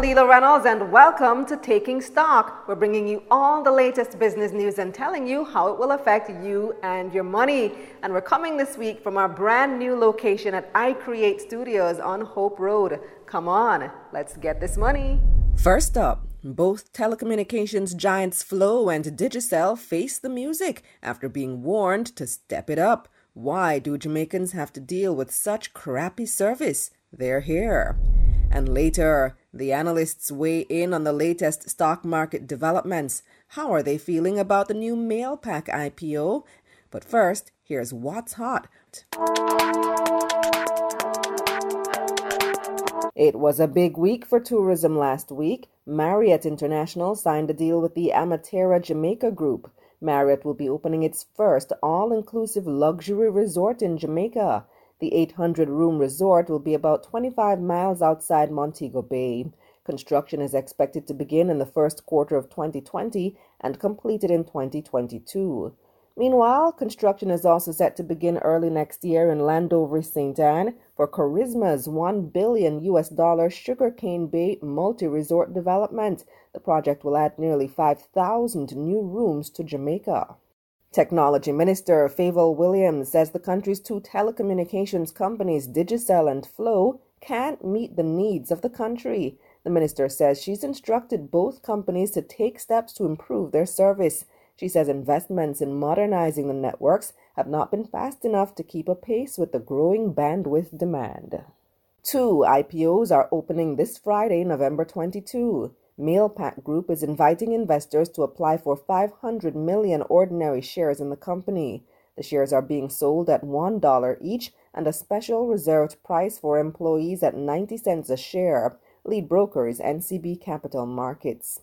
Kalila Reynolds, and welcome to Taking Stock. We're bringing you all the latest business news and telling you how it will affect you and your money. And we're coming this week from our brand new location at iCreate Studios on Hope Road. Come on, let's get this money. First up, both telecommunications giants Flow and Digicel face the music after being warned to step it up. Why do Jamaicans have to deal with such crappy service? They're here. And later, the analysts weigh in on the latest stock market developments. How are they feeling about the new Mailpac IPO? But first, here's what's hot. It was a big week for tourism last week. Marriott International signed a deal with the Amatera Jamaica Group. Marriott will be opening its first all inclusive luxury resort in Jamaica. The 800 room resort will be about 25 miles outside Montego Bay. Construction is expected to begin in the first quarter of 2020 and completed in 2022. Meanwhile, construction is also set to begin early next year in Landover St. Ann for Karisma's 1 billion US dollar Sugarcane Bay multi-resort development. The project will add nearly 5,000 new rooms to Jamaica. Technology Minister Fayval Williams says the country's two telecommunications companies, Digicel and Flow, can't meet the needs of the country. The minister says she's instructed both companies to take steps to improve their service. She says investments in modernizing the networks have not been fast enough to keep pace with the growing bandwidth demand. Two IPOs are opening this Friday, November 22. Mailpac Group is inviting investors to apply for 500 million ordinary shares in the company. The shares are being sold at $1 each and a special reserved price for employees at 90 cents a share. Lead broker is NCB Capital Markets.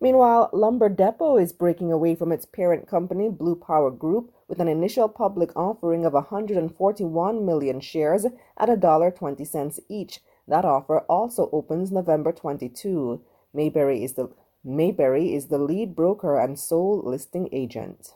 Meanwhile, Lumber Depot is breaking away from its parent company, Blue Power Group, with an initial public offering of 141 million shares at $1.20 each. That offer also opens November 22. Mayberry is the Mayberry is the lead broker and sole listing agent.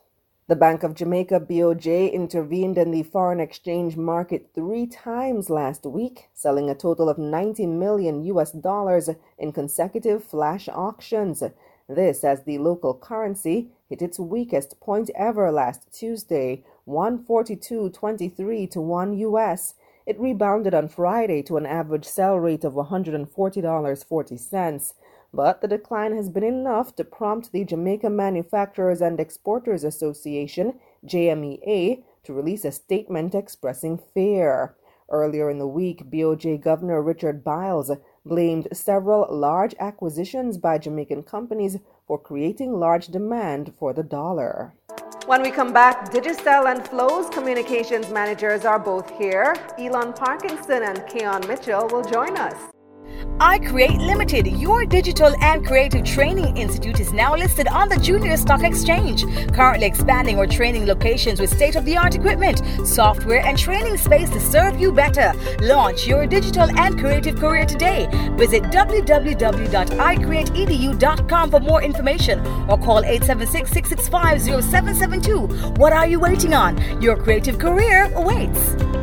The Bank of Jamaica BOJ intervened in the foreign exchange market three times last week, selling a total of 90 million US dollars in consecutive flash auctions. This as the local currency hit its weakest point ever last Tuesday, 142.23 to 1 US. It rebounded on Friday to an average sell rate of $140.40 but the decline has been enough to prompt the Jamaica Manufacturers and Exporters Association, JMEA, to release a statement expressing fear. Earlier in the week, BOJ Governor Richard Byles blamed several large acquisitions by Jamaican companies for creating large demand for the dollar. When we come back, Digicel and Flow's communications managers are both here. Elon Parkinson and Keon Mitchell will join us iCreate Limited, your digital and creative training institute, is now listed on the Junior Stock Exchange. Currently expanding our training locations with state of the art equipment, software, and training space to serve you better. Launch your digital and creative career today. Visit www.icreateedu.com for more information or call 876 665 0772. What are you waiting on? Your creative career awaits.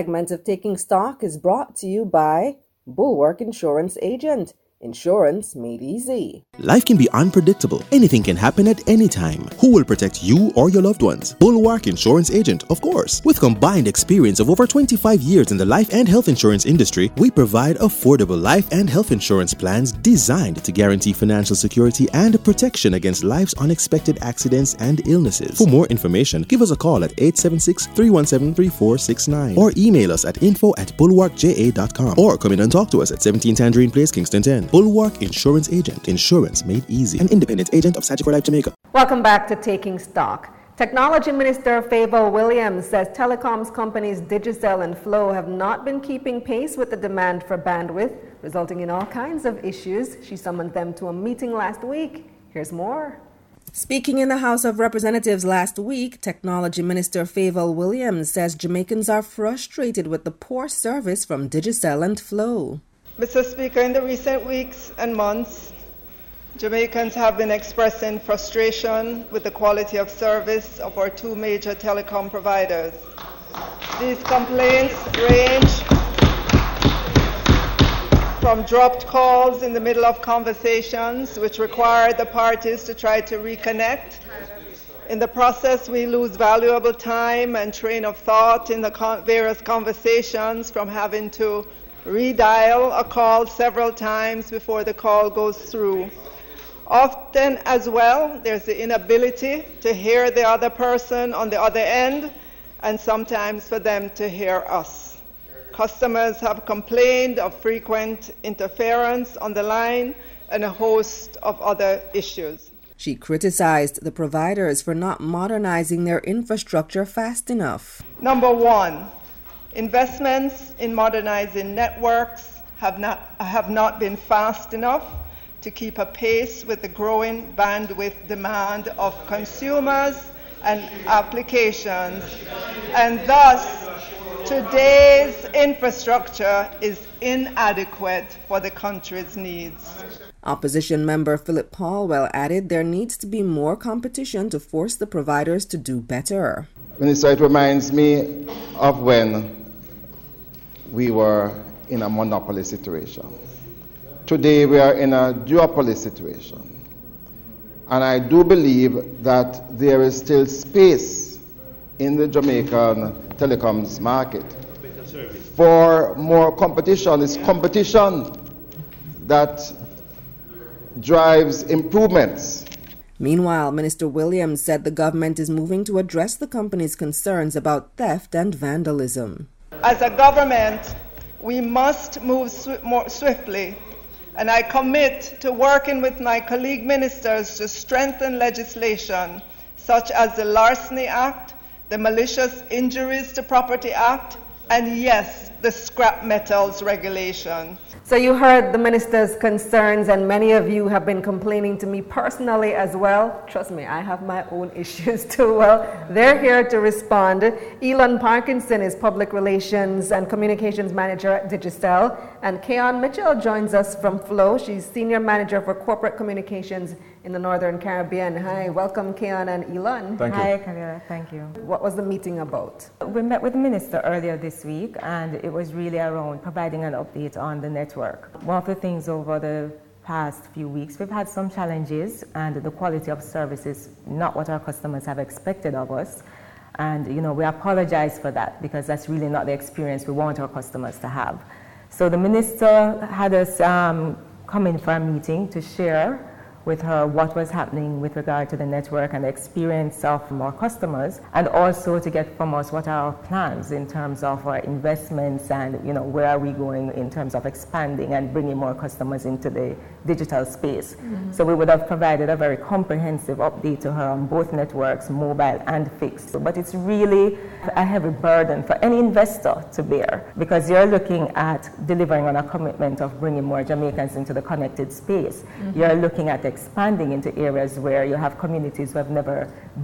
Segment of Taking Stock is brought to you by Bulwark Insurance Agent. Insurance made easy. Life can be unpredictable. Anything can happen at any time. Who will protect you or your loved ones? Bulwark Insurance Agent, of course. With combined experience of over 25 years in the life and health insurance industry, we provide affordable life and health insurance plans designed to guarantee financial security and protection against life's unexpected accidents and illnesses. For more information, give us a call at 876 317 3469 or email us at info at bulwarkja.com or come in and talk to us at 17 Tangerine Place, Kingston 10. Bulwark Insurance Agent. Insurance made easy. An independent agent of Sagicor Life Jamaica. Welcome back to Taking Stock. Technology Minister Fayval Williams says telecoms companies Digicel and Flow have not been keeping pace with the demand for bandwidth, resulting in all kinds of issues. She summoned them to a meeting last week. Here's more. Speaking in the House of Representatives last week, Technology Minister Fayval Williams says Jamaicans are frustrated with the poor service from Digicel and Flow. Mr. Speaker, in the recent weeks and months, Jamaicans have been expressing frustration with the quality of service of our two major telecom providers. These complaints range from dropped calls in the middle of conversations, which require the parties to try to reconnect. In the process, we lose valuable time and train of thought in the con- various conversations from having to redial a call several times before the call goes through. Often, as well, there's the inability to hear the other person on the other end, and sometimes for them to hear us. Customers have complained of frequent interference on the line and a host of other issues. She criticized the providers for not modernizing their infrastructure fast enough. Number one, investments in modernizing networks have not, have not been fast enough to keep a pace with the growing bandwidth demand of consumers and applications, and thus today's infrastructure is inadequate for the country's needs. Opposition member Philip Paulwell added there needs to be more competition to force the providers to do better. Minister, it reminds me of when we were in a monopoly situation. Today we are in a duopoly situation. And I do believe that there is still space in the Jamaican telecoms market for more competition. It's competition that drives improvements. Meanwhile, Minister Williams said the government is moving to address the company's concerns about theft and vandalism. As a government, we must move sw- more swiftly and I commit to working with my colleague ministers to strengthen legislation such as the Larceny Act, the Malicious Injuries to Property Act, and yes, the scrap metals regulation. So you heard the minister's concerns, and many of you have been complaining to me personally as well. Trust me, I have my own issues too. Well, they're here to respond. Elon Parkinson is Public Relations and Communications Manager at Digicel, and Keon Mitchell joins us from Flow. She's Senior Manager for Corporate Communications in the Northern Caribbean. Hi, welcome, Keon and Elon. Thank you. Hi, you. Camilla. Thank you. What was the meeting about? We met with the minister earlier this week, and it was really around providing an update on the network. One of the things over the past few weeks, we've had some challenges, and the quality of service is not what our customers have expected of us. And you know, we apologize for that because that's really not the experience we want our customers to have. So the minister had us um, come in for a meeting to share with her what was happening with regard to the network and the experience of more customers, and also to get from us what are our plans in terms of our investments and you know where are we going in terms of expanding and bringing more customers into the digital space. Mm-hmm. So we would have provided a very comprehensive update to her on both networks, mobile and fixed. But it's really a heavy burden for any investor to bear because you're looking at delivering on a commitment of bringing more Jamaicans into the connected space. Mm-hmm. You're looking at expanding into areas where you have communities who have never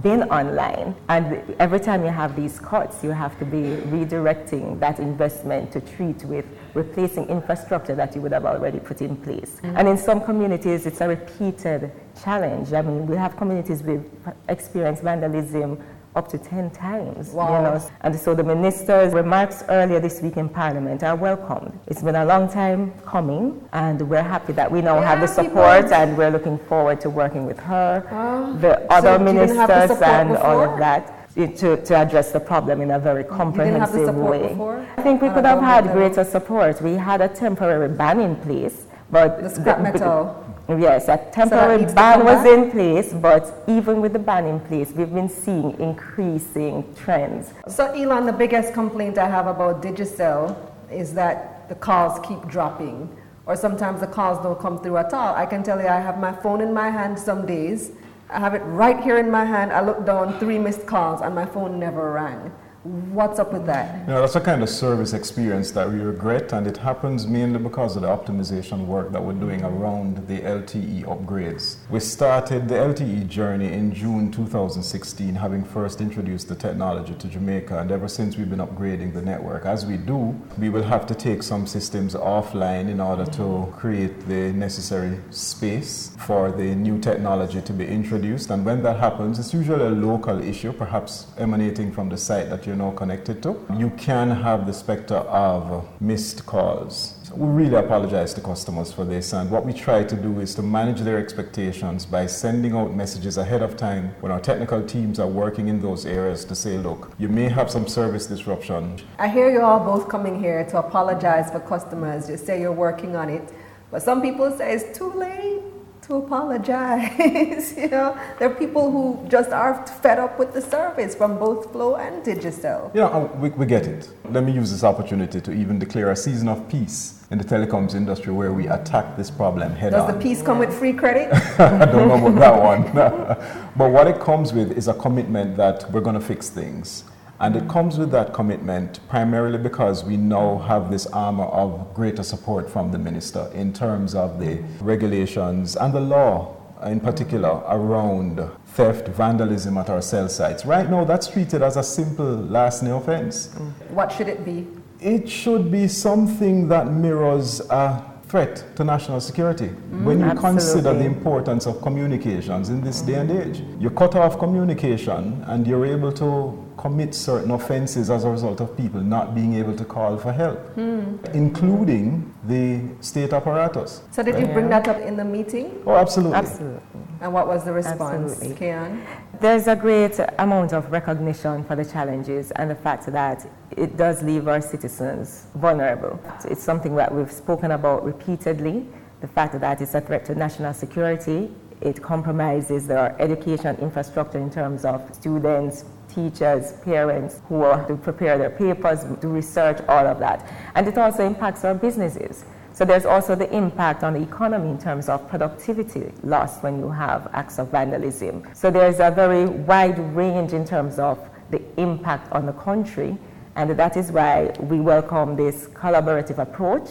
been online. And every time you have these cuts, you have to be redirecting that investment to treat with replacing infrastructure that you would have already put in place. Mm-hmm. And in some communities, it's a repeated challenge. I mean, we have communities with experienced vandalism up to 10 times. Wow. You know? And so the minister's remarks earlier this week in Parliament are welcomed. It's been a long time coming, and we're happy that we now yeah, have the support, and we're looking forward to working with her, oh. the other so ministers, and before? all of that. To, to address the problem in a very comprehensive way. Before? I think we could have had greater support. We had a temporary ban in place, but the scrap metal. Yes, a temporary so ban was in place, but even with the ban in place, we've been seeing increasing trends. So, Elon, the biggest complaint I have about Digicel is that the calls keep dropping, or sometimes the calls don't come through at all. I can tell you, I have my phone in my hand some days. I have it right here in my hand. I look down, three missed calls, and my phone never rang. What's up with that? You know, that's a kind of service experience that we regret, and it happens mainly because of the optimization work that we're doing around the LTE upgrades. We started the LTE journey in June 2016, having first introduced the technology to Jamaica, and ever since we've been upgrading the network. As we do, we will have to take some systems offline in order to create the necessary space for the new technology to be introduced, and when that happens, it's usually a local issue, perhaps emanating from the site that you're now connected to, you can have the specter of missed calls. We really apologize to customers for this, and what we try to do is to manage their expectations by sending out messages ahead of time when our technical teams are working in those areas to say, look, you may have some service disruption. I hear you all both coming here to apologize for customers. You say you're working on it, but some people say it's too late to apologize. you know, there are people who just are fed up with the service from both Flow and Digicel. You know, we, we get it. Let me use this opportunity to even declare a season of peace in the telecoms industry where we attack this problem head Does on. Does the peace come with free credit? I don't know about that one. but what it comes with is a commitment that we're going to fix things. And it comes with that commitment primarily because we now have this armor of greater support from the minister in terms of the regulations and the law in particular around theft, vandalism at our cell sites. Right now, that's treated as a simple larceny offense. Mm. What should it be? It should be something that mirrors a threat to national security. Mm, when you absolutely. consider the importance of communications in this day and mm. age, you cut off communication and you're able to commit certain offenses as a result of people not being able to call for help, hmm. including the state apparatus. So did you bring that up in the meeting? Oh, absolutely. Absolutely. And what was the response, Absolutely. Keon? There's a great amount of recognition for the challenges and the fact that it does leave our citizens vulnerable. It's something that we've spoken about repeatedly. The fact that it's a threat to national security, it compromises their education infrastructure in terms of students, teachers, parents who are to prepare their papers, do research, all of that. And it also impacts our businesses. So there's also the impact on the economy in terms of productivity lost when you have acts of vandalism. So there's a very wide range in terms of the impact on the country, and that is why we welcome this collaborative approach.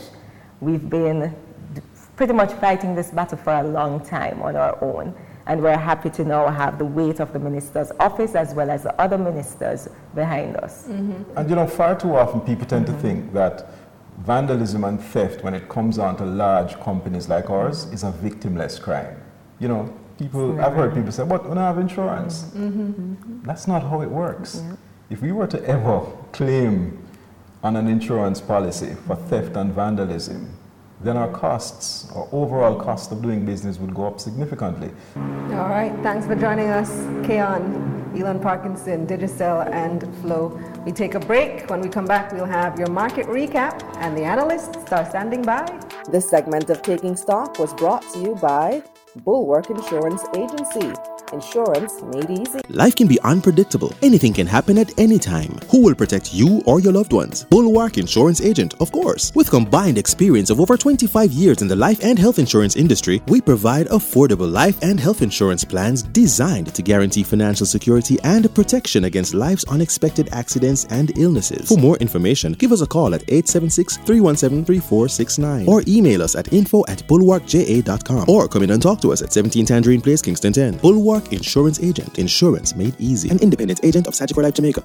We've been pretty much fighting this battle for a long time on our own, and we're happy to now have the weight of the minister's office as well as the other ministers behind us. Mm-hmm. And you know, far too often people tend to mm-hmm. think that vandalism and theft, when it comes down to large companies like ours, is a victimless crime. You know, people, I've heard people say, but we don't have insurance. Mm-hmm. That's not how it works. If we were to ever claim on an insurance policy for theft and vandalism, then our costs, our overall cost of doing business would go up significantly. All right, thanks for joining us, Keon, Elon Parkinson, Digicel, and Flow. We take a break. When we come back, we'll have your market recap, and the analysts are standing by. This segment of Taking Stock was brought to you by Bulwark Insurance Agency. Insurance made easy. Life can be unpredictable. Anything can happen at any time. Who will protect you or your loved ones? Bulwark Insurance Agent, of course. With combined experience of over 25 years in the life and health insurance industry, we provide affordable life and health insurance plans designed to guarantee financial security and protection against life's unexpected accidents and illnesses. For more information, give us a call at 876 317 3469 or email us at info at bulwarkja.com or come in and talk to us at 17 Tangerine Place, Kingston 10. Bulwark Insurance Agent. Insurance made easy. An independent agent of Sagicor Life Jamaica.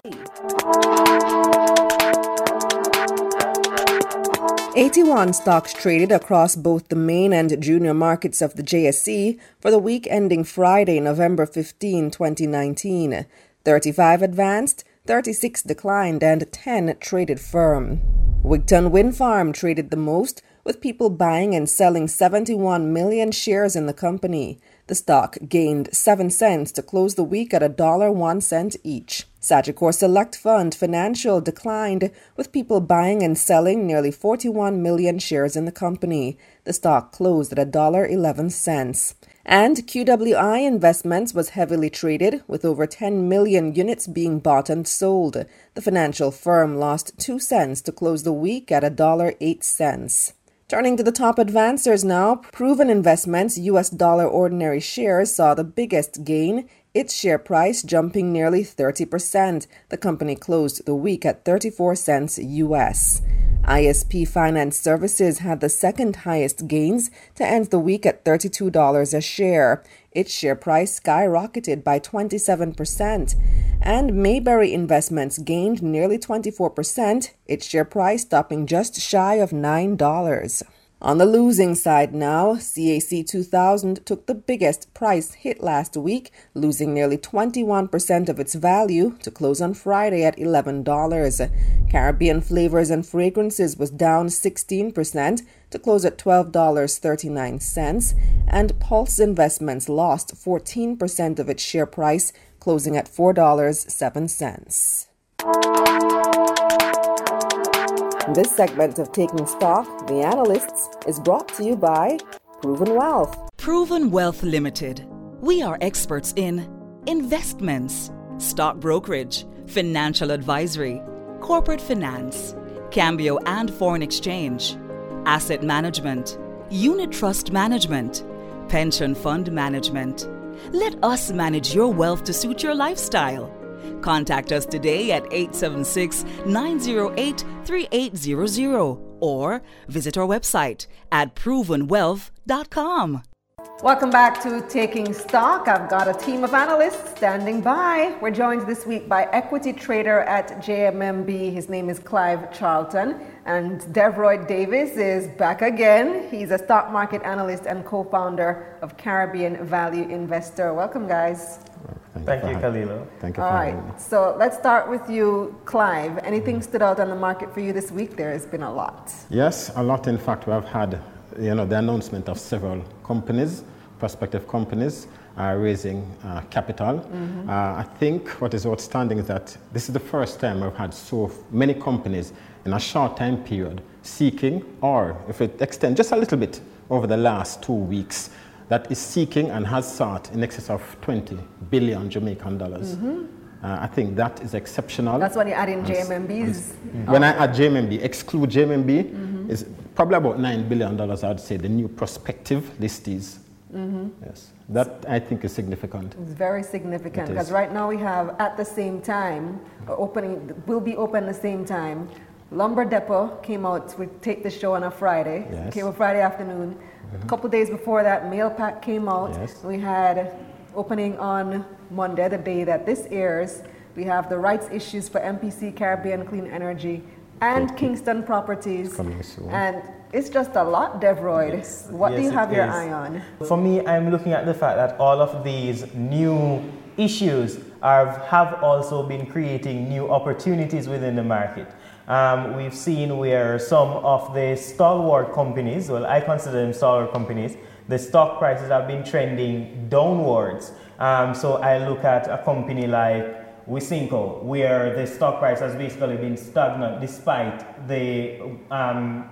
81 stocks traded across both the main and junior markets of the JSE for the week ending Friday, November 15, 2019. 35 advanced, 36 declined, and 10 traded firm. Wigton Wind Farm traded the most, with people buying and selling 71 million shares in the company. The stock gained 7 cents to close the week at $1.01 cent each. Sagicor Select Fund Financial declined, with people buying and selling nearly 41 million shares in the company. The stock closed at $1.11. And QWI Investments was heavily traded, with over 10 million units being bought and sold. The financial firm lost 2 cents to close the week at $1.08. Turning to the top advancers now, proven investments US dollar ordinary shares saw the biggest gain, its share price jumping nearly 30%. The company closed the week at 34 cents US. ISP Finance Services had the second highest gains to end the week at $32 a share. Its share price skyrocketed by 27%. And Mayberry Investments gained nearly 24%, its share price stopping just shy of $9. On the losing side now, CAC 2000 took the biggest price hit last week, losing nearly 21% of its value to close on Friday at $11. Caribbean Flavors and Fragrances was down 16% to close at $12.39, and Pulse Investments lost 14% of its share price, closing at $4.07. This segment of Taking Stock, The Analysts, is brought to you by Proven Wealth. Proven Wealth Limited. We are experts in investments, stock brokerage, financial advisory, corporate finance, cambio and foreign exchange, asset management, unit trust management, pension fund management. Let us manage your wealth to suit your lifestyle. Contact us today at 876 908 3800 or visit our website at provenwealth.com. Welcome back to Taking Stock. I've got a team of analysts standing by. We're joined this week by equity trader at JMMB. His name is Clive Charlton. And Devroyd Davis is back again. He's a stock market analyst and co founder of Caribbean Value Investor. Welcome, guys. Thank, Thank you, you Kalila. Thank you. All right. So let's start with you, Clive. Anything stood out on the market for you this week? There has been a lot. Yes, a lot. In fact, we have had, you know, the announcement of several companies, prospective companies, uh, raising uh, capital. Mm-hmm. Uh, I think what is outstanding is that this is the first time we've had so many companies in a short time period seeking, or if it extends just a little bit over the last two weeks, that is seeking and has sought in excess of 20 billion Jamaican dollars. Mm-hmm. Uh, I think that is exceptional. That's when you add in JMMBs. When I add JMMB, exclude JMMB, mm-hmm. is probably about $9 billion, I'd say, the new prospective listees. Mm-hmm. Yes, that I think is significant. It's very significant because right now we have at the same time, opening will be open at the same time. Lumber Depot came out to take the show on a Friday. Yes. Came on Friday afternoon. Mm-hmm. A couple days before that, Mailpac came out. Yes. We had opening on Monday, the day that this airs. We have the rights issues for MPC Caribbean Clean Energy and Kingston Properties. And it's just a lot, Devroyd. Yes. What yes, do you have your is. eye on? For me, I'm looking at the fact that all of these new issues are, have also been creating new opportunities within the market. Um, we've seen where some of the stalwart companies, well, I consider them stalwart companies, the stock prices have been trending downwards. Um, so I look at a company like Wisynco, where the stock price has basically been stagnant despite the, um,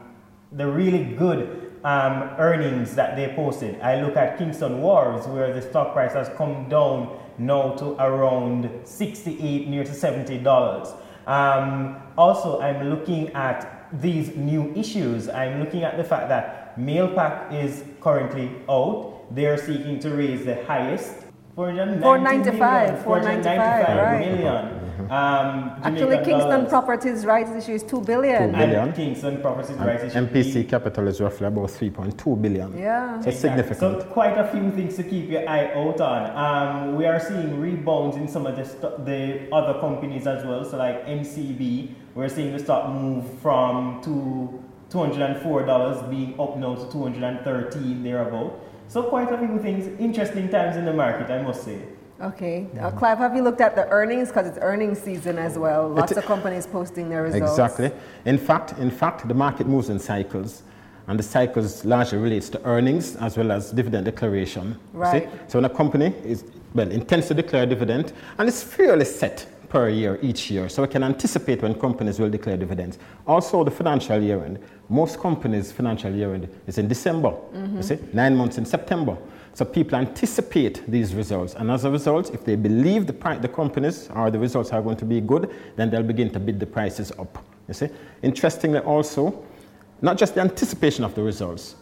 the really good um, earnings that they posted. I look at Kingston Wharves, where the stock price has come down now to around 68, near to $70. Um, also, I'm looking at these new issues. I'm looking at the fact that Mailpac is currently out. They're seeking to raise the highest 495, 495, right. million. Um, Actually, Kingston dollars. Properties rights issue is 2 billion. 2 billion. And Kingston Properties and rights issue. MPC Capital is roughly about 3.2 billion. Yeah. So exactly. significant. So quite a few things to keep your eye out on. Um, we are seeing rebounds in some of the, st- the other companies as well. So like NCB, we're seeing the stock move from two, $204 being up now to 213 thereabout. So quite a few things, interesting times in the market, I must say. Okay. Uh, Clive, have you looked at the earnings? Because it's earnings season as well. Lots it, of companies posting their results. Exactly. In fact, in fact, the market moves in cycles. And the cycles largely relates to earnings as well as dividend declaration. Right. So when a company is well intends to declare a dividend and it's fairly set per year each year. So we can anticipate when companies will declare dividends. Also the financial year end. Most companies' financial year end is in December. Mm-hmm. You see? Nine months in September. So people anticipate these results, and as a result, if they believe the, pri- the companies or the results are going to be good, then they'll begin to bid the prices up. You see, interestingly, also, not just the anticipation of the results,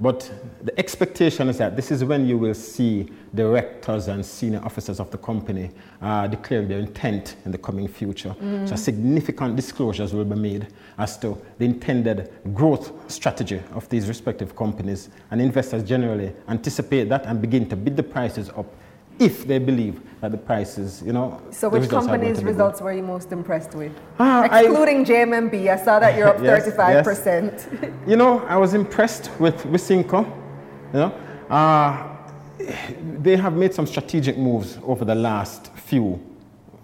But the expectation is that this is when you will see directors and senior officers of the company uh, declaring their intent in the coming future. Mm. So significant disclosures will be made as to the intended growth strategy of these respective companies. And investors generally anticipate that and begin to bid the prices up if they believe that the prices, you know. So, which company's results were you most impressed with? Uh, Excluding I, JMMB, I saw that you're up yes, 35%. Yes. you know, I was impressed with Wisynco. You know, uh, they have made some strategic moves over the last few,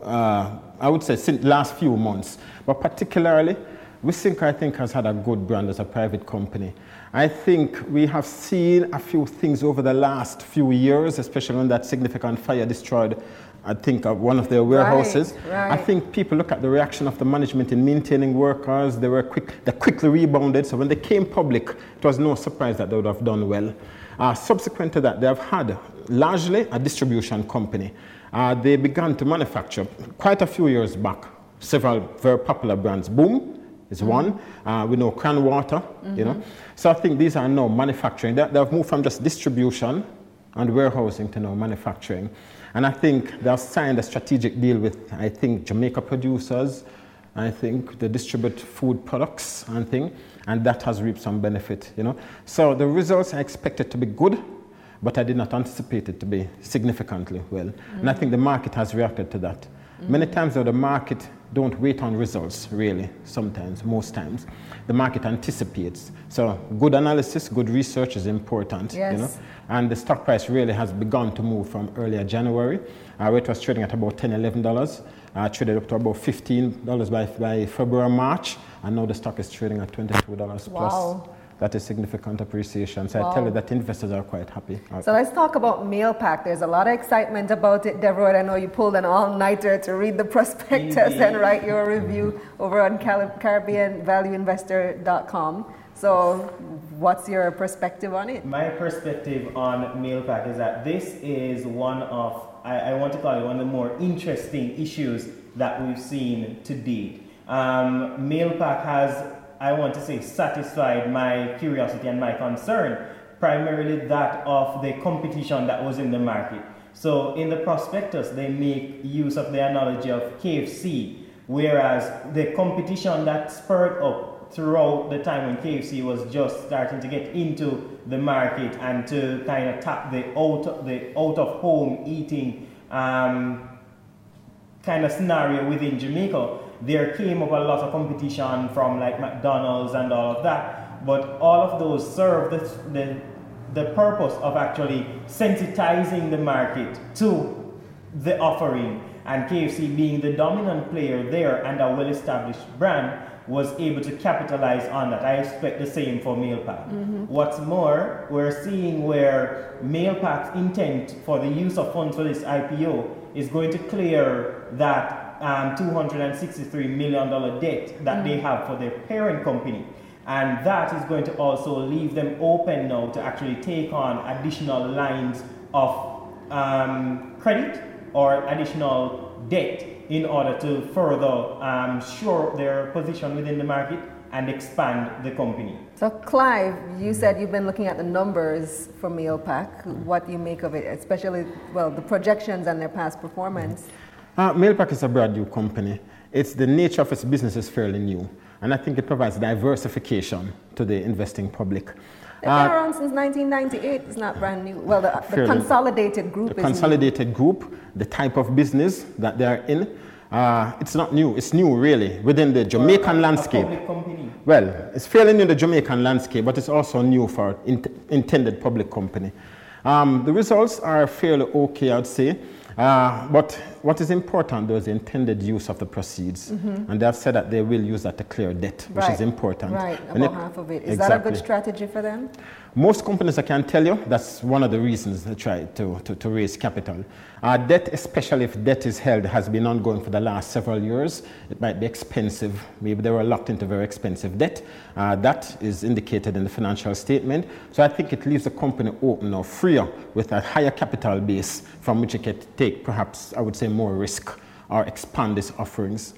uh, I would say, since last few months, but particularly. Wisynco, I think, has had a good brand as a private company. I think we have seen a few things over the last few years, especially when that significant fire destroyed, I think, uh, one of their warehouses. Right, right. I think people look at the reaction of the management in maintaining workers. They were quick, they quickly rebounded. So when they came public, it was no surprise that they would have done well. Uh, subsequent to that, they have had largely a distribution company. Uh, they began to manufacture quite a few years back several very popular brands. Boom, is mm-hmm. one. Uh, we know Cran-Wata, mm-hmm. you know. So I think these are now manufacturing. They, have moved from just distribution and warehousing to now manufacturing. And I think they've signed a strategic deal with, I think, Jamaica producers. I think they distribute food products and thing, and that has reaped some benefit, you know. So the results are expected to be good, but I did not anticipate it to be significantly well. Mm-hmm. And I think the market has reacted to that. Many times, though, the market don't wait on results, really, sometimes, most times. The market anticipates. So good analysis, good research is important, yes. you know. And the stock price really has begun to move from earlier January, uh, where it was trading at about $10, $11, uh, traded up to about $15 by, by February, March, and now the stock is trading at $22 wow. plus that is significant appreciation. So wow. I tell you that investors are quite happy. So let's talk about Mailpac. There's a lot of excitement about it, Deborah. I know you pulled an all-nighter to read the prospectus Indeed. and write your review over on CaribbeanValueInvestor.com. So what's your perspective on it? My perspective on Mailpac is that this is one of, I, I want to call it one of the more interesting issues that we've seen to date. Um, Mailpac has I want to say, satisfied my curiosity and my concern, primarily that of the competition that was in the market. So in the prospectus, they make use of the analogy of KFC, whereas the competition that spurred up throughout the time when KFC was just starting to get into the market and to kind of tap the out, the out of home eating um, kind of scenario within Jamaica there came up a lot of competition from like McDonald's and all of that. But all of those serve the, the, the purpose of actually sensitizing the market to the offering. And KFC being the dominant player there and a well established brand was able to capitalize on that. I expect the same for Mailpac. Mm-hmm. What's more, we're seeing where Mailpac's intent for the use of funds for this IPO is going to clear that um, $263 million debt that mm-hmm. they have for their parent company. And that is going to also leave them open now to actually take on additional lines of um, credit or additional debt in order to further um, shore their position within the market and expand the company. So, Clive, you said you've been looking at the numbers for Mailpac. What do you make of it, especially, well, the projections and their past performance? Uh, Mailpac is a brand new company. It's the nature of its business is fairly new, and I think it provides diversification to the investing public. They've been uh, around since 1998. It's not brand new. Well, the, the consolidated group the consolidated new. group, the type of business that they are in. Uh, it's not new. It's new, really, within the Jamaican landscape. Well, it's fairly new in the Jamaican landscape, but it's also new for in- intended public company. Um, the results are fairly okay, I'd say. Uh, but what is important though is the intended use of the proceeds. Mm-hmm. And they have said that they will use that to clear debt, which right. is important. Right, about it, half of it. Is exactly. that a good strategy for them? Most companies, I can tell you, that's one of the reasons they try to, to, to raise capital. Uh, debt, especially if debt is held, has been ongoing for the last several years. It might be expensive. Maybe they were locked into very expensive debt. Uh, that is indicated in the financial statement. So I think it leaves the company open or freer with a higher capital base from which it can take perhaps, I would say, more risk or expand its offerings.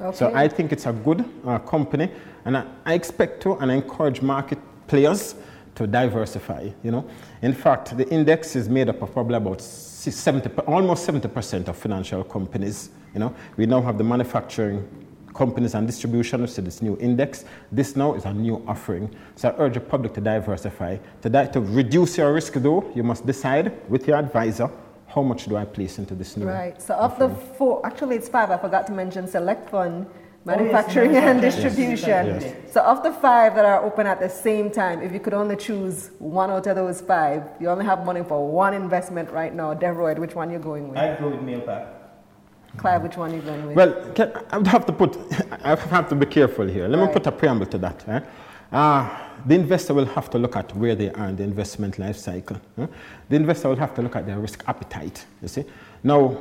Okay. So I think it's a good uh, company, and I, I expect to and I encourage market players to diversify. You know, in fact, the index is made up of probably about 70, almost 70% of financial companies. You know, we now have the manufacturing companies and distribution, which is this new index. This now is a new offering. So I urge the public to diversify. To, di- to reduce your risk, though, you must decide with your advisor how much do I place into this new. Right. So of the four, actually it's five. I forgot to mention select fund, manufacturing, oh, yes, and distribution. Yes. So of the five that are open at the same time, if you could only choose one out of those five, you only have money for one investment right now. Devroyd, which one you're going with? I'd go with Mailpac. Clive, which one are you going with? Well, can, I would have to put, I have to be careful here. Let right. me put a preamble to that. Eh? Uh, the investor will have to look at where they are in the investment life cycle. Eh? The investor will have to look at their risk appetite, you see. Now,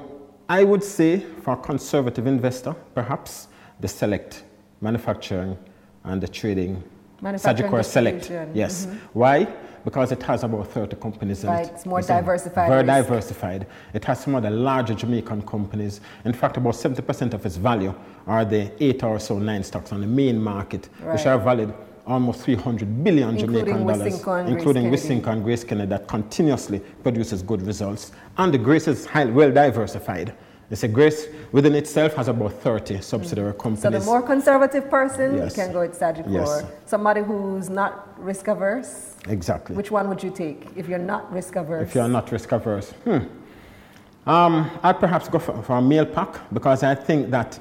I would say for a conservative investor, perhaps the select manufacturing and the trading Sagicor Select. Yes. Mm-hmm. Why? Because it has about 30 companies right. in it. It's more diversified. Very risk. diversified. It has some of the larger Jamaican companies. In fact, about 70% of its value are the eight or so nine stocks on the main market, right. which are valued almost 300 billion including Jamaican dollars, including Wisynco and Grace Kennedy, that continuously produces good results. And the Grace is highly well diversified. It's a Grace within itself has about 30 subsidiary mm. companies. So the more conservative person yes. can go with Sagicor. Yes. Somebody who's not risk averse. Exactly. Which one would you take if you're not risk averse? If you're not risk averse, hmm. Um, I'd perhaps go for, for a Mailpac because I think that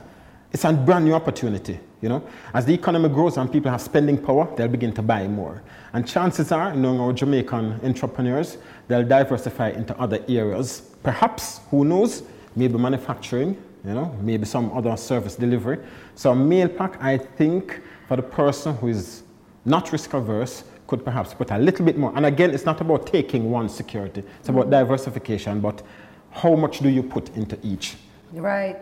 it's a brand new opportunity. You know, as the economy grows and people have spending power, they'll begin to buy more. And chances are, knowing our Jamaican entrepreneurs, they'll diversify into other areas. Perhaps, who knows, maybe manufacturing, you know, maybe some other service delivery. So Mailpac, I think, for the person who is not risk averse, could perhaps put a little bit more. And again, it's not about taking one security. It's about diversification, but how much do you put into each? Right.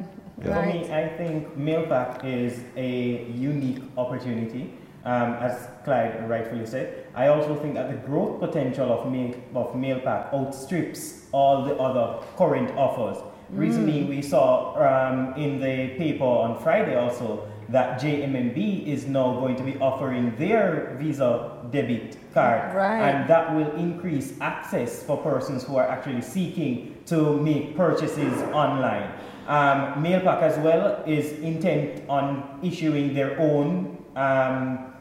Yeah. For me, I think Mailpac is a unique opportunity. Um, as Clyde rightfully said, I also think that the growth potential of, mail, of Mailpac outstrips all the other current offers. Mm. Recently, we saw um, in the paper on Friday also that JMMB is now going to be offering their Visa debit card, right. and that will increase access for persons who are actually seeking to make purchases online. Um, Mailpac as well is intent on issuing their own um,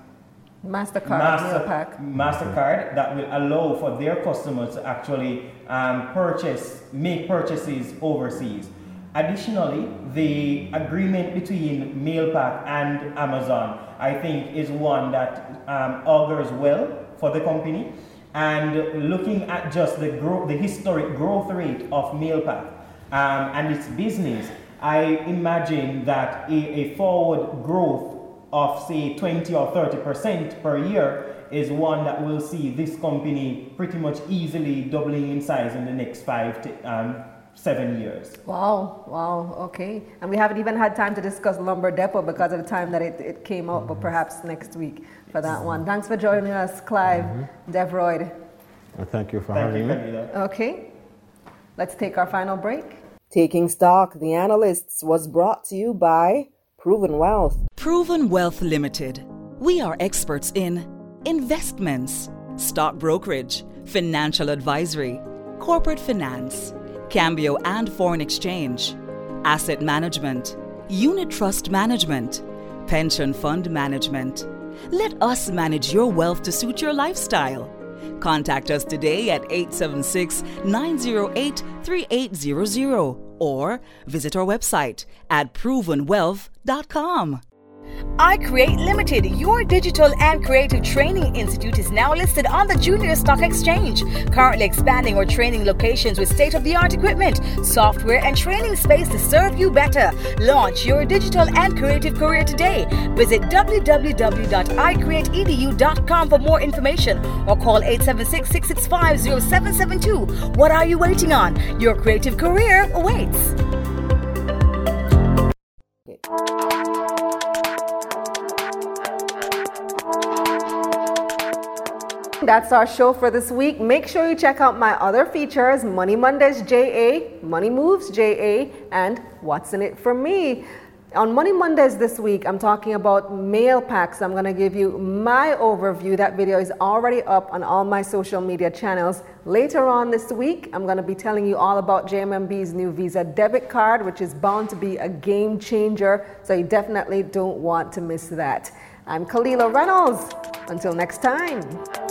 MasterCard, Master, MasterCard that will allow for their customers to actually um, purchase, make purchases overseas. Additionally, the agreement between Mailpac and Amazon, I think, is one that um, augurs well for the company. And looking at just the, growth, the historic growth rate of Mailpac, um, and its business, I imagine that a, a forward growth of say 20 or 30% per year is one that will see this company pretty much easily doubling in size in the next five to um, seven years. Wow, wow, okay. And we haven't even had time to discuss Lumber Depot because of the time that it, it came up, but perhaps next week for that one. Thanks for joining us, Clive mm-hmm. Devroyd. Well, thank you for thank having you, me. Okay, let's take our final break. Taking Stock, the analysts, was brought to you by Proven Wealth. Proven Wealth Limited. We are experts in investments, stock brokerage, financial advisory, corporate finance, cambio and foreign exchange, asset management, unit trust management, pension fund management. Let us manage your wealth to suit your lifestyle. Contact us today at 876 908 3800 or visit our website at provenwealth.com. iCreate Limited, your digital and creative training institute, is now listed on the Junior Stock Exchange. Currently expanding our training locations with state of the art equipment, software, and training space to serve you better. Launch your digital and creative career today. Visit www.icreateedu.com for more information or call 876 665 0772. What are you waiting on? Your creative career awaits. That's our show for this week. Make sure you check out my other features Money Mondays JA, Money Moves JA, and What's in It for Me. On Money Mondays this week, I'm talking about mail packs. I'm going to give you my overview. That video is already up on all my social media channels. Later on this week, I'm going to be telling you all about JMMB's new Visa debit card, which is bound to be a game changer. So you definitely don't want to miss that. I'm Kalila Reynolds. Until next time.